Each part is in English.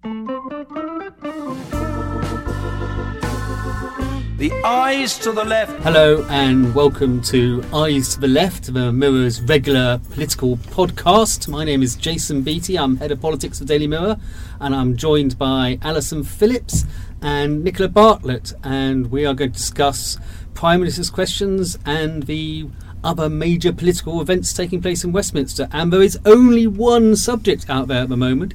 The Ayes to the Left. Hello and welcome to Ayes to the Left, the Mirror's regular political podcast. My name is Jason Beattie. I'm head of politics of Daily Mirror, and I'm joined by Alison Phillips and Nicola Bartlett, and we are going to discuss Prime Minister's questions and the other major political events taking place in Westminster. And there is only one subject out there at the moment.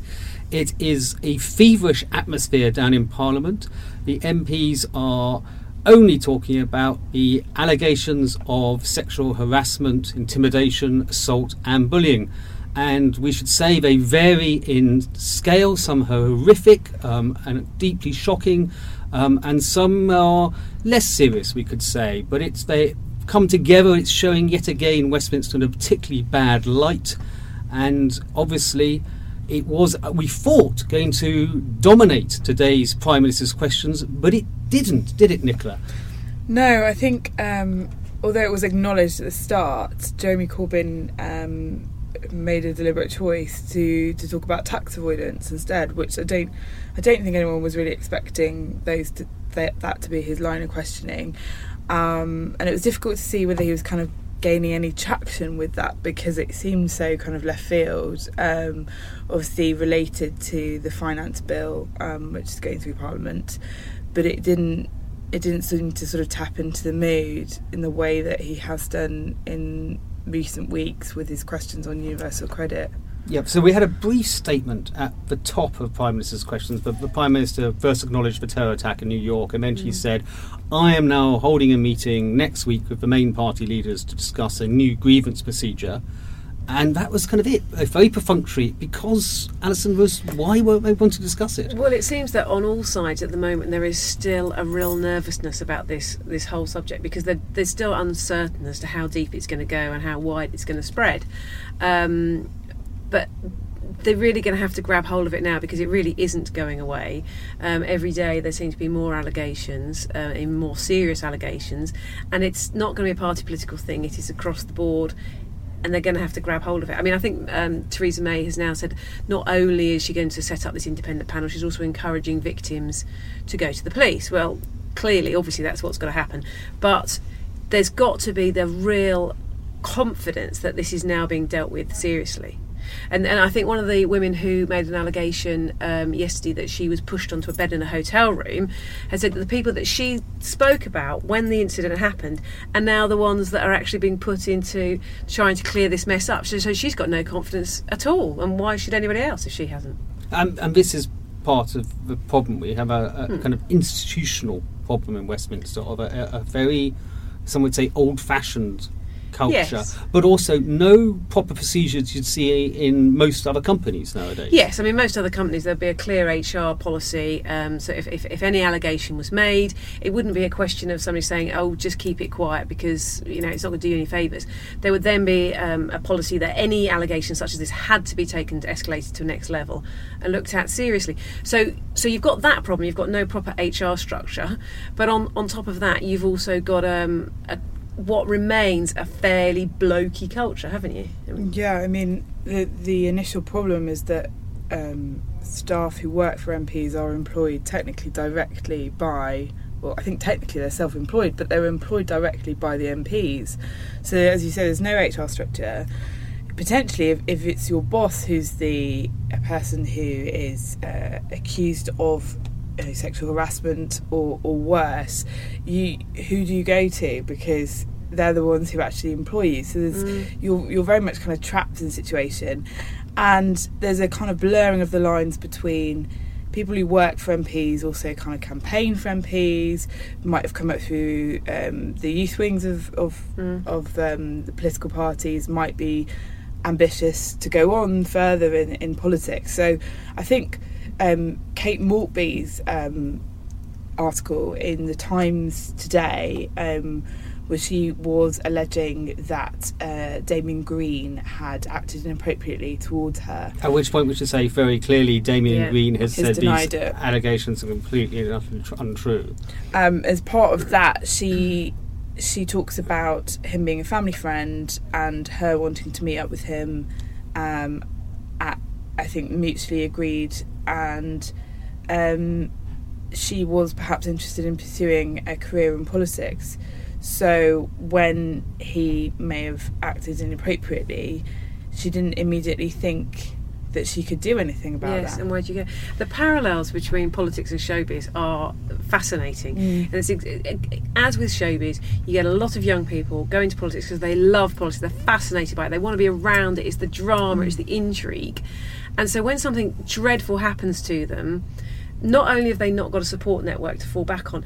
It is a feverish atmosphere down in Parliament. The MPs are only talking about the allegations of sexual harassment, intimidation, assault, and bullying. And we should say they vary in scale. Some are horrific um, and deeply shocking, um, and some are less serious, we could say. But it's they come together. It's showing yet again Westminster in a particularly bad light, and obviously it was we thought going to dominate today's prime minister's questions, but it didn't, did it, Nicola? No, I think um, although it was acknowledged at the start, Jeremy Corbyn um, made a deliberate choice to to talk about tax avoidance instead, which I don't I don't think anyone was really expecting those to, that, that to be his line of questioning, um, and it was difficult to see whether he was kind of gaining any traction with that because it seemed so kind of left field. Um, obviously related to the finance bill, um, which is going through Parliament, but it didn't. It didn't seem to sort of tap into the mood in the way that he has done in recent weeks with his questions on universal credit. Yep. So we had a brief statement at the top of Prime Minister's questions. The, the Prime Minister first acknowledged the terror attack in New York, and then she mm. said, "I am now holding a meeting next week with the main party leaders to discuss a new grievance procedure." And that was kind of it. Very perfunctory because Alison was. Why weren't they want to discuss it? Well, it seems that on all sides at the moment there is still a real nervousness about this this whole subject because they're, they're still uncertain as to how deep it's going to go and how wide it's going to spread. Um, but they're really going to have to grab hold of it now because it really isn't going away. Um, every day there seem to be more allegations, uh, more serious allegations, and it's not going to be a party political thing. It is across the board. And they're going to have to grab hold of it. I mean, I think um, Theresa May has now said not only is she going to set up this independent panel, she's also encouraging victims to go to the police. Well, clearly, obviously, that's what's going to happen. But there's got to be the real confidence that this is now being dealt with seriously. And, and I think one of the women who made an allegation um, yesterday that she was pushed onto a bed in a hotel room has said that the people that she spoke about when the incident happened are now the ones that are actually being put into trying to clear this mess up. So, so she's got no confidence at all. And why should anybody else if she hasn't? And, and this is part of the problem. We have a, a hmm. kind of institutional problem in Westminster of a, a very, some would say, old fashioned culture, yes. but also no proper procedures you'd see in most other companies nowadays. Yes, I mean, most other companies, there'd be a clear HR policy. Um, so if, if, if, any allegation was made, it wouldn't be a question of somebody saying, oh, just keep it quiet because, you know, it's not going to do you any favours. There would then be um, a policy that any allegation such as this had to be taken to escalated to the next level and looked at seriously. So, so you've got that problem. You've got no proper HR structure. But on, on top of that, you've also got um, a what remains a fairly blokey culture, haven't you? Yeah, I mean, the the initial problem is that um, staff who work for MPs are employed technically directly by. Well, I think technically they're self-employed, but they're employed directly by the MPs. So, as you say, there's no HR structure. Potentially, if, if it's your boss who's the person who is uh, accused of sexual harassment or, or worse, you who do you go to? Because they're the ones who actually employ you. So mm. you're you're very much kind of trapped in the situation, and there's a kind of blurring of the lines between people who work for MPs also kind of campaign for MPs, might have come up through um, the youth wings of of, mm. of um, the political parties, might be ambitious to go on further in, in politics. So I think um, Kate Maltby's um, article in the Times today, um, where she was alleging that uh, Damien Green had acted inappropriately towards her. At which point we should say very clearly Damien Yeah. Green has, Has said these it. allegations are completely and utterly untrue. um, as part of that, she she talks about him being a family friend and her wanting to meet up with him um, I think mutually agreed, and um, she was perhaps interested in pursuing a career in politics. So when he may have acted inappropriately, she didn't immediately think that she could do anything about yes, that. and where'd you go? The parallels between politics and showbiz are fascinating. Mm. And it's, as with showbiz, you get a lot of young people going to politics because they love politics. They're fascinated by it. They want to be around it. It's the drama. It's the intrigue. And so when something dreadful happens to them, not only have they not got a support network to fall back on,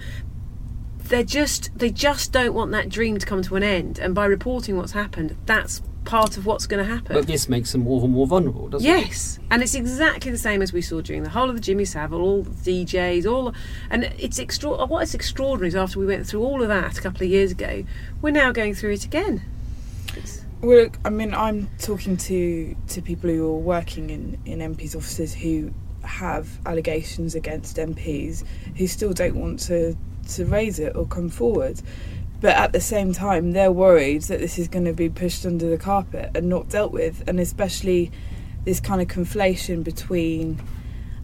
they're just they just don't want that dream to come to an end. And by reporting what's happened, that's part of what's going to happen. But this makes them more and more vulnerable, doesn't it? Yes, and it's exactly the same as we saw during the whole of the Jimmy Savile, all the DJs, all, and it's extra. What is extraordinary is after we went through all of that a couple of years ago, we're now going through it again. Well, look, I mean, I'm talking to to people who are working in in MPs' offices who have allegations against MPs who still don't want to to raise it or come forward. But at the same time, they're worried that this is going to be pushed under the carpet and not dealt with, and especially this kind of conflation between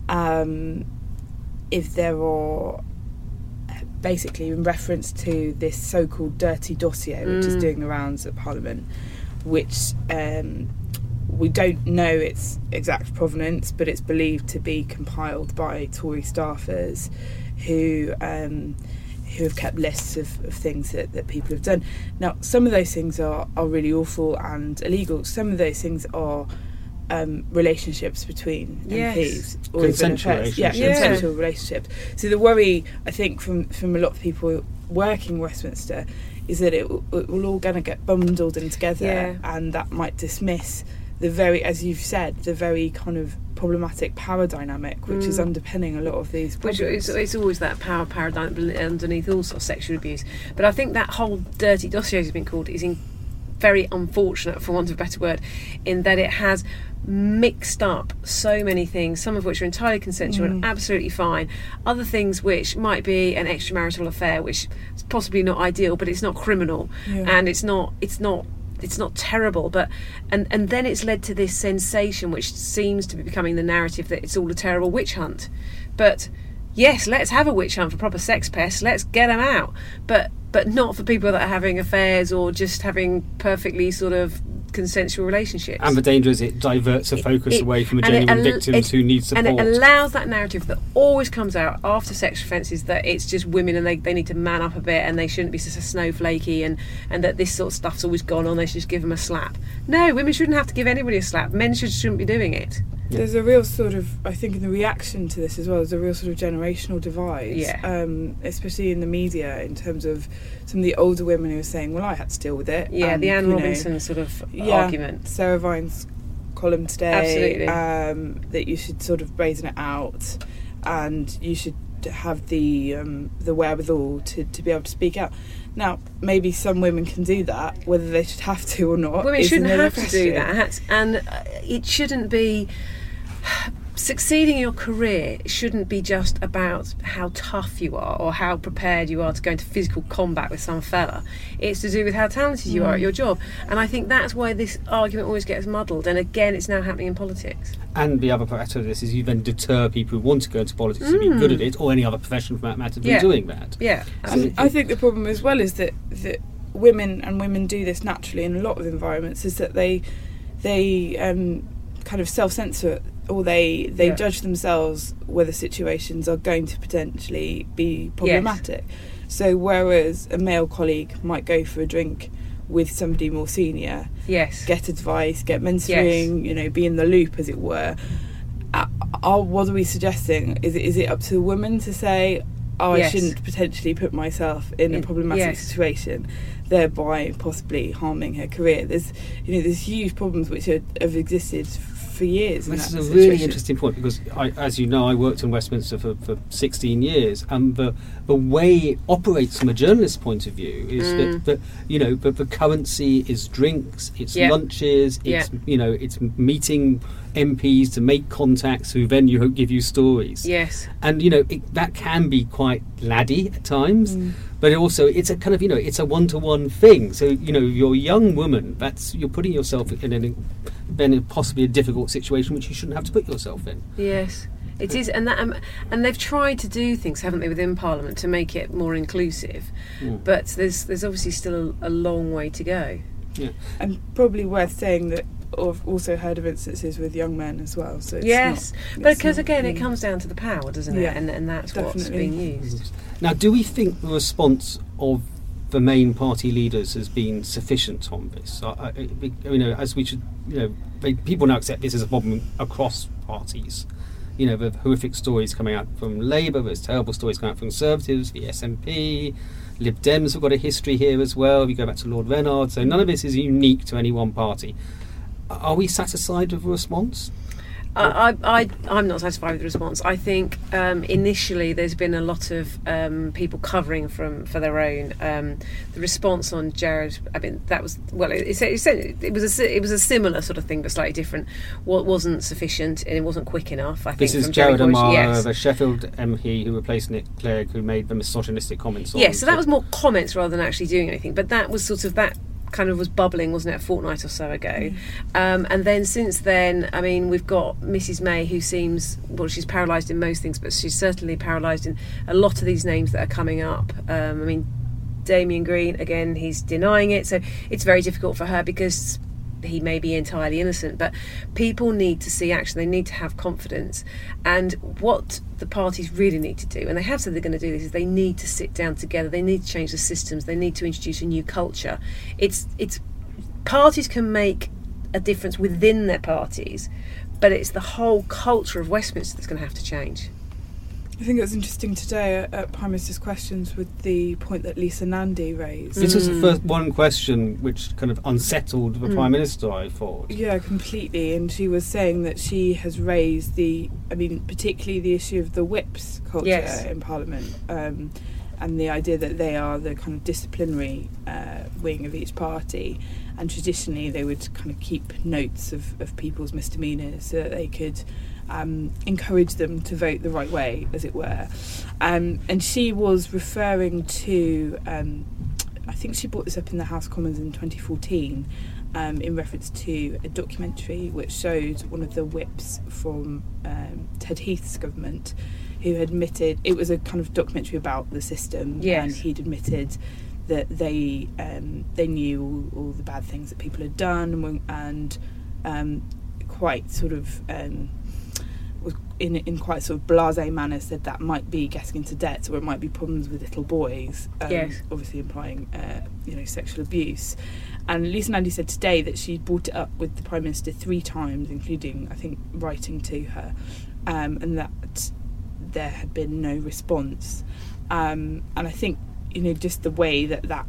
um, if there are basically in reference to this so-called dirty dossier which is Mm. doing the rounds at Parliament, which um, we don't know its exact provenance, but it's believed to be compiled by Tory staffers who um, who have kept lists of, of things that, that people have done. Now, some of those things are, are really awful and illegal. Some of those things are um, relationships between Yes. MPs or even Consensual affairs. Yeah, relationships. Yeah. consensual relationships. So the worry, I think, from from a lot of people working in Westminster, is that it, it will all going to get bundled in together, Yeah. and that might dismiss the very, as you've said, the very kind of problematic power dynamic which is Mm. underpinning a lot of these Which problems. is, it's always that power paradigm underneath all sorts of sexual abuse. But I think that whole dirty dossier has been called is in, very unfortunate, for want of a better word, in that it has mixed up so many things, some of which are entirely consensual and mm. absolutely fine, other things which might be an extramarital affair, which is possibly not ideal, but it's not criminal, Yeah. and it's not it's not it's not terrible but and and then it's led to this sensation which seems to be becoming the narrative that it's all a terrible witch hunt. But yes let's have a witch hunt for proper sex pests let's get them out but but not for people that are having affairs or just having perfectly sort of consensual relationships And the danger is it diverts the focus it- away from the genuine al- victims it- who need support. And it allows that narrative that always comes out after sex offences that it's just women and they, they need to man up a bit and they shouldn't be so snowflakey and, and that this sort of stuff's always gone on, they should just give them a slap. No, women shouldn't have to give anybody a slap. Men should, shouldn't be doing it. There's a real sort of, I think, in the reaction to this as well, there's a real sort of generational divide, Yeah. um, especially in the media, in terms of some of the older women who are saying, "Well, I had to deal with it." Yeah, and, the Anne you know, Robinson sort of yeah, argument. Sarah Vine's column today, Absolutely. um, that you should sort of brazen it out, and you should have the um, the wherewithal to, to be able to speak out. Now, maybe some women can do that, whether they should have to or not. Women shouldn't have to do that, and uh, it shouldn't be. Succeeding in your career shouldn't be just about how tough you are or how prepared you are to go into physical combat with some fella. It's to do with how talented you are at your job. And I think that's why this argument always gets muddled. And again, it's now happening in politics. And the other part of this is you then deter people who want to go into politics to be good at it, or any other profession for that matter, from Mm. Yeah. doing that. Yeah, absolutely. I think the problem as well is that that women and women do this naturally in a lot of environments is that they they um, kind of self censor or they they Yeah. judge themselves whether situations are going to potentially be problematic. So whereas a male colleague might go for a drink with somebody more senior, yes. get advice, get mentoring, you know, be in the loop, as it were. Uh, are, what are we suggesting? Is it, is it up to the woman to say, oh, Yes. I shouldn't potentially put myself in a problematic yes. situation, thereby possibly harming her career? There's, you know, there's huge problems which are, have existed for years. This is a really interesting point because, I, as you know, I worked in Westminster for, for 16 years, and the the way it operates from a journalist's point of view is that, mm. that you know the, the currency is drinks, it's Yeah. lunches, it's Yeah. you know it's meeting MPs to make contacts who then you hope give you stories. Yes. and you know it, that can be quite laddie at times but it also it's a kind of you know it's a one-to-one thing so you know you're a young woman that's you're putting yourself in a then possibly a difficult situation which you shouldn't have to put yourself in Yes, it is, and that, um, and they've tried to do things, haven't they, within Parliament to make it more inclusive. But there's there's obviously still a, a long way to go. yeah And probably worth saying that I've also heard of instances with young men as well. So it's yes, not- but because again, it comes down to the power, doesn't it? Yeah, and and that's what's being used. now do we think the response of the main party leaders has been sufficient on this I, I, I- you know as we should you know they, people now accept this as a problem across parties you know, the horrific stories coming out from Labour, there's terrible stories coming out from Conservatives, the SNP, Lib Dems have got a history here as well. If you go back to Lord Rennard, so none of this is unique to any one party. Are we satisfied with the response? I, I, I, I'm not satisfied with the response. I think um, initially there's been a lot of um, people covering from for their own. Um, the response on Jared, I mean, that was well, it, it, it, it was a it was a similar sort of thing, but slightly different. What wasn't sufficient and it wasn't quick enough. I think This is from Jerry Jared Boyce. O'Mara, Yes. the Sheffield MP who replaced Nick Clegg, who made the misogynistic comments on. Yes, so that was more comments rather than actually doing anything. But that was sort of that kind of was bubbling, wasn't it, a fortnight or so ago? Um, and then since then, I mean, we've got Mrs May, who seems well, she's paralysed in most things, but she's certainly paralysed in a lot of these names that are coming up. Um, I mean, Damien Green again, he's denying it, so it's very difficult for her because he may be entirely innocent, but people need to see action. They need to have confidence. And what the parties really need to do, and they have said they're going to do this, is they need to sit down together. They need to change the systems. They need to introduce a new culture. It's it's parties can make a difference within their parties, but it's the whole culture of Westminster that's going to have to change. I think it was interesting today at, at Prime Minister's questions with the point that Lisa Nandy raised. This was the mm. first one question which kind of unsettled the mm. Prime Minister, I thought. Yeah, completely. And she was saying that she has raised the, I mean, particularly the issue of the whips culture Yes. in Parliament, um, and the idea that they are the kind of disciplinary uh, wing of each party. And traditionally, they would kind of keep notes of, of people's misdemeanours so that they could um, encourage them to vote the right way, as it were. Um, and she was referring to, um, I think she brought this up in the House Commons in 2014 um, in reference to a documentary which showed one of the whips from um, Ted Heath's government who admitted it was a kind of documentary about the system Yes. and he'd admitted that they um, they knew all, all the bad things that people had done and, and um, quite sort of um, was in in quite sort of blasé manner said that might be getting into debt or it might be problems with little boys. Um, Yes. Obviously implying uh, you know sexual abuse. And Lisa Nandy said today that she brought it up with the Prime Minister three times, including I think writing to her, um, and that there had been no response. Um, and I think you know just the way that that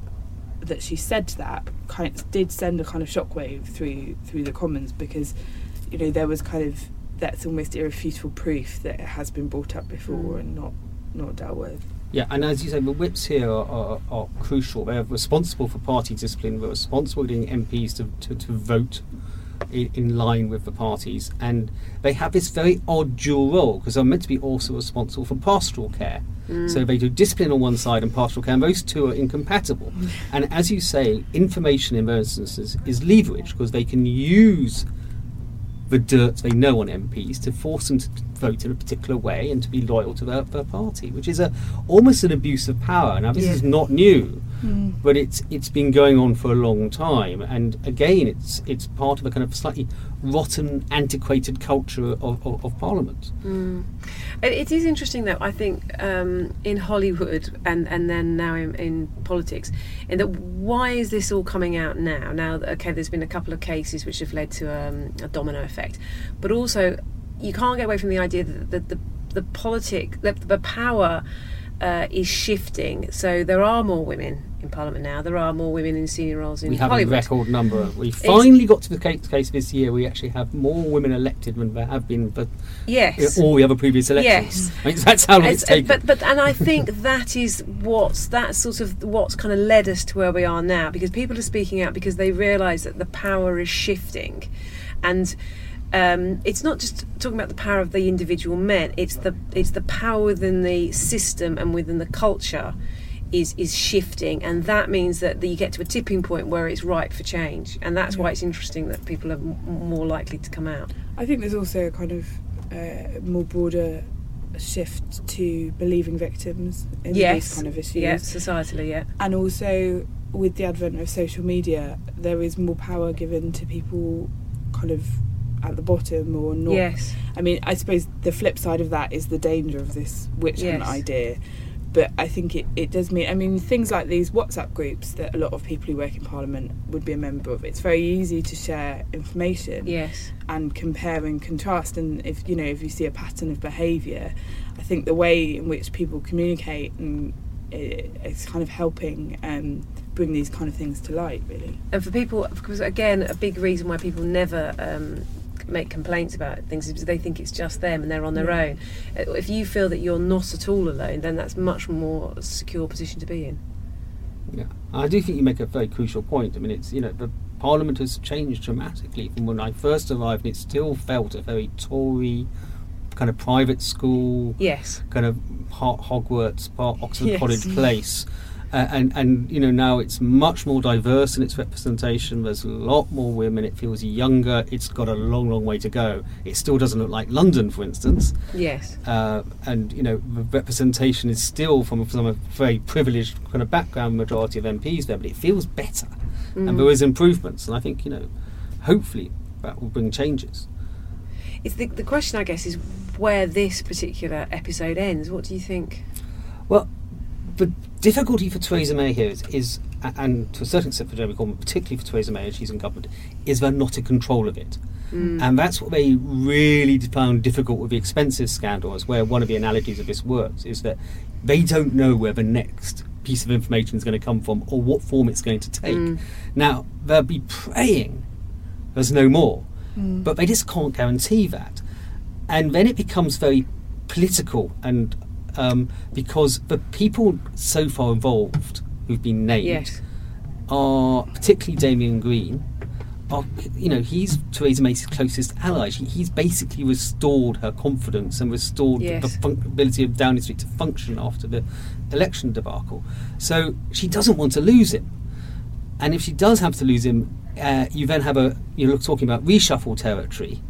that she said that kind of did send a kind of shockwave through through the Commons because you know there was kind of that's almost irrefutable proof that it has been brought up before and not not dealt with. Yeah, and as you say, the whips here are, are, are crucial. They're responsible for party discipline. They're responsible for getting MPs to, to, to vote in, in line with the parties. And they have this very odd dual role because they're meant to be also responsible for pastoral care. Mm. So they do discipline on one side and pastoral care, and those two are incompatible. And as you say, information in those instances is leverage because they can use the dirt they know on MPs to force them to vote in a particular way and to be loyal to their, their party, which is a almost an abuse of power. Now this Yeah. is not new, but it's it's been going on for a long time, and again, it's it's part of a kind of slightly rotten, antiquated culture of, of, of Parliament. It, it is interesting, though. I think um, in Hollywood and and then now in, in politics, in that why is this all coming out now? Now, okay, there's been a couple of cases which have led to um, a domino effect, but also you can't get away from the idea that the the, the politic, the, the power. Uh, is shifting. So there are more women in Parliament now. There are more women in senior roles in we have Hollywood. a record number. We finally got to the case, case this year. We actually have more women elected than there have been for Yes. all the other previous elections. Yes. I mean, that's how long it's, It's- taken. But but and I think that is what's that's sort of what's kind of led us to where we are now because people are speaking out because they realise that the power is shifting, and. Um, it's not just talking about the power of the individual men. It's the it's the power within the system and within the culture is is shifting, and that means that, that you get to a tipping point where it's ripe for change, and that's why it's interesting that people are m- more likely to come out. I think there's also a kind of uh, more broader shift to believing victims in yes, these kind of issues. yeah, societally, yeah. And also, with the advent of social media, there is more power given to people kind of at the bottom or not. Yes. I mean, I suppose the flip side of that is the danger of this witch hunt Yes. idea. But I think it, it does mean, I mean, things like these WhatsApp groups that a lot of people who work in Parliament would be a member of, it's very easy to share information Yes. and compare and contrast. And if, you know, if you see a pattern of behaviour, I think the way in which people communicate and it, it's kind of helping um, bring these kind of things to light, really. And for people, because again, a big reason why people never um, make complaints about things because they think it's just them and they're on their Yeah. own. Uh, If you feel that you're not at all alone, then that's much more secure position to be in. Yeah, I do think you make a very crucial point. I mean, it's you know the Parliament has changed dramatically from when I first arrived. and It still felt a very Tory kind of private school, Yes. kind of part Hogwarts, part Oxford Yes. College place. And and you know now it's much more diverse in its representation. There's a lot more women. It feels younger. It's got a long, long way to go. It still doesn't look like London, for instance. Yes. uh, and you know the representation is still from, from a very privileged kind of background majority of MPs there, but it feels better, and there is improvements, and I think you know, hopefully that will bring changes. It's the, the question, I guess, is where this particular episode ends. What do you think? Well, the difficulty for Theresa May here is, is and to a certain extent for Jeremy Corbyn, particularly for Theresa May as she's in government, is they're not in control of it. Mm. And that's what they really found difficult with the expenses scandal, is where one of the analogies of this works, is that they don't know where the next piece of information is going to come from or what form it's going to take. Mm. Now, they'll be praying there's no more, mm. but they just can't guarantee that. And then it becomes very political, and um, because the people so far involved who've been named Yes. are particularly Damien Green. Are, you know, he's Theresa May's closest ally. He, he's basically restored her confidence and restored the fun- ability of Downing Street to function after the election debacle. So she doesn't want to lose him. And if she does have to lose him, uh, you then have a you're talking about reshuffle territory,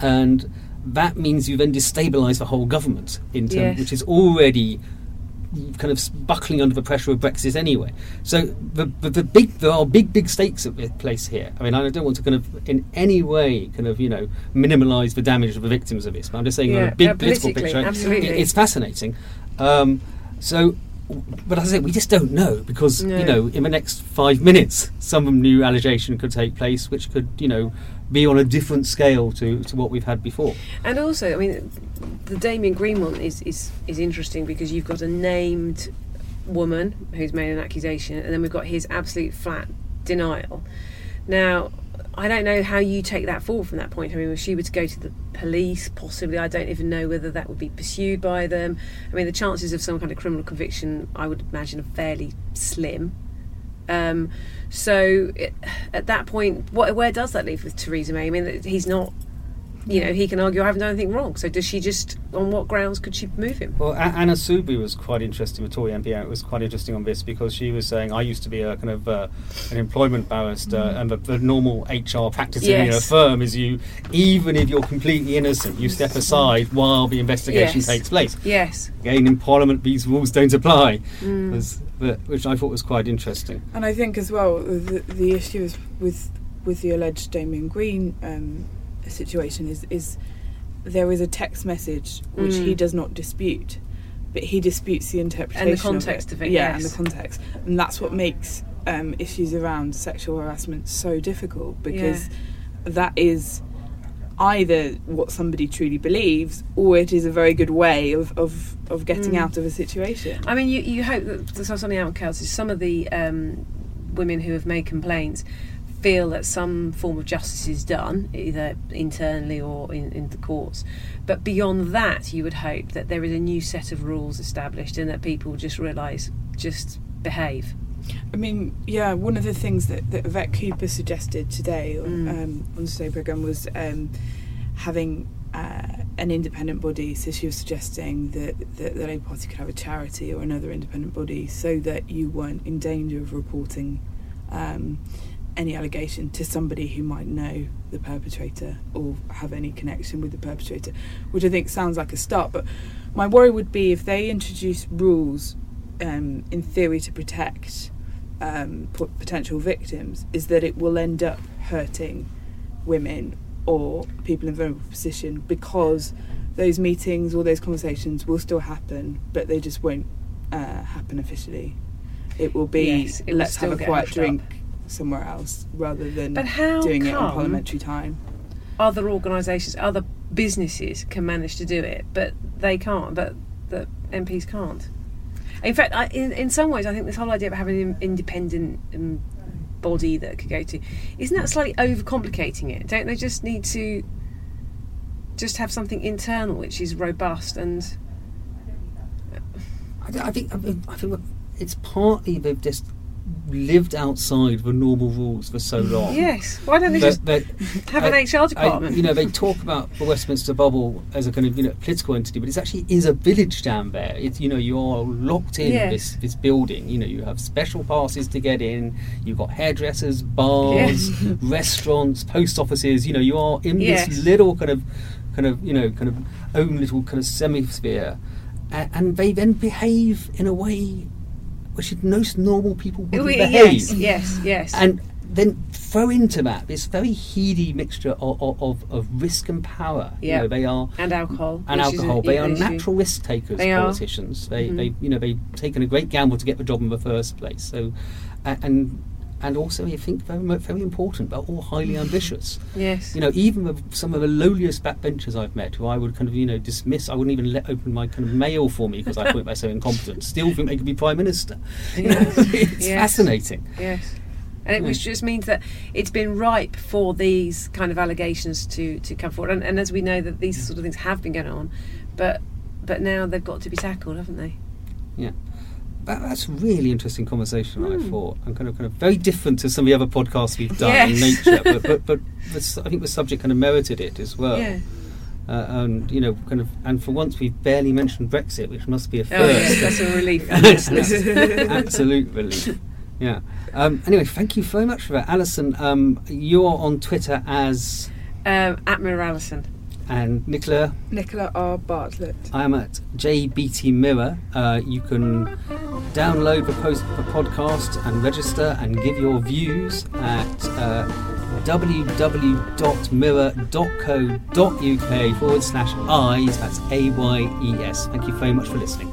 and that means you then destabilise the whole government in term, Yes. which is already kind of buckling under the pressure of Brexit anyway. So the, the, the big there are big big stakes at place here. I mean, I don't want to kind of in any way kind of you know minimalise the damage of the victims of this, but I'm just saying on Yeah, a big political picture, absolutely. it- it's fascinating. Um, so. But as I say, we just don't know because No. you know in the next five minutes, some new allegation could take place, which could you know be on a different scale to, to what we've had before. And also, I mean, the Damien Green one is, is, is interesting because you've got a named woman who's made an accusation, and then we've got his absolute flat denial. Now, I don't know how you take that forward from that point. I mean, if she were to go to the police, possibly, I don't even know whether that would be pursued by them. I mean, the chances of some kind of criminal conviction, I would imagine, are fairly slim. Um, so it, at that point, what, where does that leave with Theresa May? I mean, he's not, you know, he can argue I haven't done anything wrong. So does she just, on what grounds could she move him? Well, Anna Soubry was quite interesting, the Tory MP. It was quite interesting on this because she was saying, I used to be a kind of uh, an employment barrister, and the, the normal HR practice in a Mm. Firm is you, even if you're completely innocent, you step aside while the investigation Yes. takes place. Yes. Again, in Parliament, these rules don't apply, Mm. There's- but- which I thought was quite interesting. And I think as well the, the issue is with with the alleged Damien Green um, situation is is there is a text message which Mm. he does not dispute, but he disputes the interpretation and the context of of it. it, Yeah, yes. and the context, and that's what makes um, issues around sexual harassment so difficult because that is either what somebody truly believes or it is a very good way of, of, of getting Mm. out of a situation. I mean, you, you hope that there's something out is some of the um, women who have made complaints feel that some form of justice is done, either internally or in, in the courts. But beyond that, you would hope that there is a new set of rules established and that people just realise, just behave. I mean, yeah, one of the things that, that Yvette Cooper suggested today Mm. um, on the Today programme was um, having uh, an independent body. So she was suggesting that, that the Labour Party could have a charity or another independent body so that you weren't in danger of reporting um, any allegation to somebody who might know the perpetrator or have any connection with the perpetrator, which I think sounds like a start. But my worry would be if they introduce rules um, in theory to protect um, p- potential victims, is that it will end up hurting women or people in vulnerable position because those meetings or those conversations will still happen, but they just won't uh, happen officially. It will be Yes, it will let's have a quiet drink up. Somewhere else rather than But how doing it on come- parliamentary time. Other organisations, other businesses can manage to do it, but they can't, but the MPs can't. In fact, I, in, in some ways, I think this whole idea of having an independent um, body that could go to isn't that slightly overcomplicating it? Don't they just need to just have something internal which is robust and I, I think I, mean, I think it's partly they've just lived outside the normal rules for so long. yes, why don't they That- just that- have an I- HR I- department? you know, they talk about the Westminster bubble as a kind of you know political entity, but it actually is a village down there. It's you know you are locked in Yes. this this building. You know you have special passes to get in. You've got hairdressers, bars, restaurants, post offices. You know you are in Yes. this little kind of kind of you know kind of own little kind of semi-sphere, and, and they then behave in a way which most normal people wouldn't behave yes, yes, yes. and then throw into that this very heady mixture of, of, of, risk and power. Yeah. You know, they are and alcohol. and alcohol. They are issue. natural risk takers. They are. politicians. They, Mhm. they, you know, they've taken a great gamble to get the job in the first place. So, and and also, I think very very important, but all highly ambitious. Yes. You know, even with some of the lowliest backbenchers I've met, who I would kind of, you know, dismiss. I wouldn't even let open my kind of mail for me because I thought they're so incompetent. Still think they could be prime minister. You know, Yes. it's Yes. fascinating. Yes. And it Yeah. which just means that it's been ripe for these kind of allegations to, to come forward. And, and as we know that these sort of things have been going on, but but now they've got to be tackled, haven't they? Yeah. That, that's a really interesting conversation, I Hmm. thought, and kind of kind of very different to some of the other podcasts we've done in nature. But but, but the I think the subject kind of merited it as well. Yeah. Uh, and you know, kind of, and for once we've barely mentioned Brexit, which must be a first. Oh, yes, first. that's a relief. That's absolute relief. Yeah. Um, anyway, thank you very much for that, Alison. Um, you're on Twitter as um, at Mirror Alison. And Nicola. Nicola R. Bartlett. I am at JBT Mirror. Uh, you can download the post the podcast and register and give your views at uh, www.mirror.co.uk forward slash ayes. That's A Y E S. Thank you very much for listening.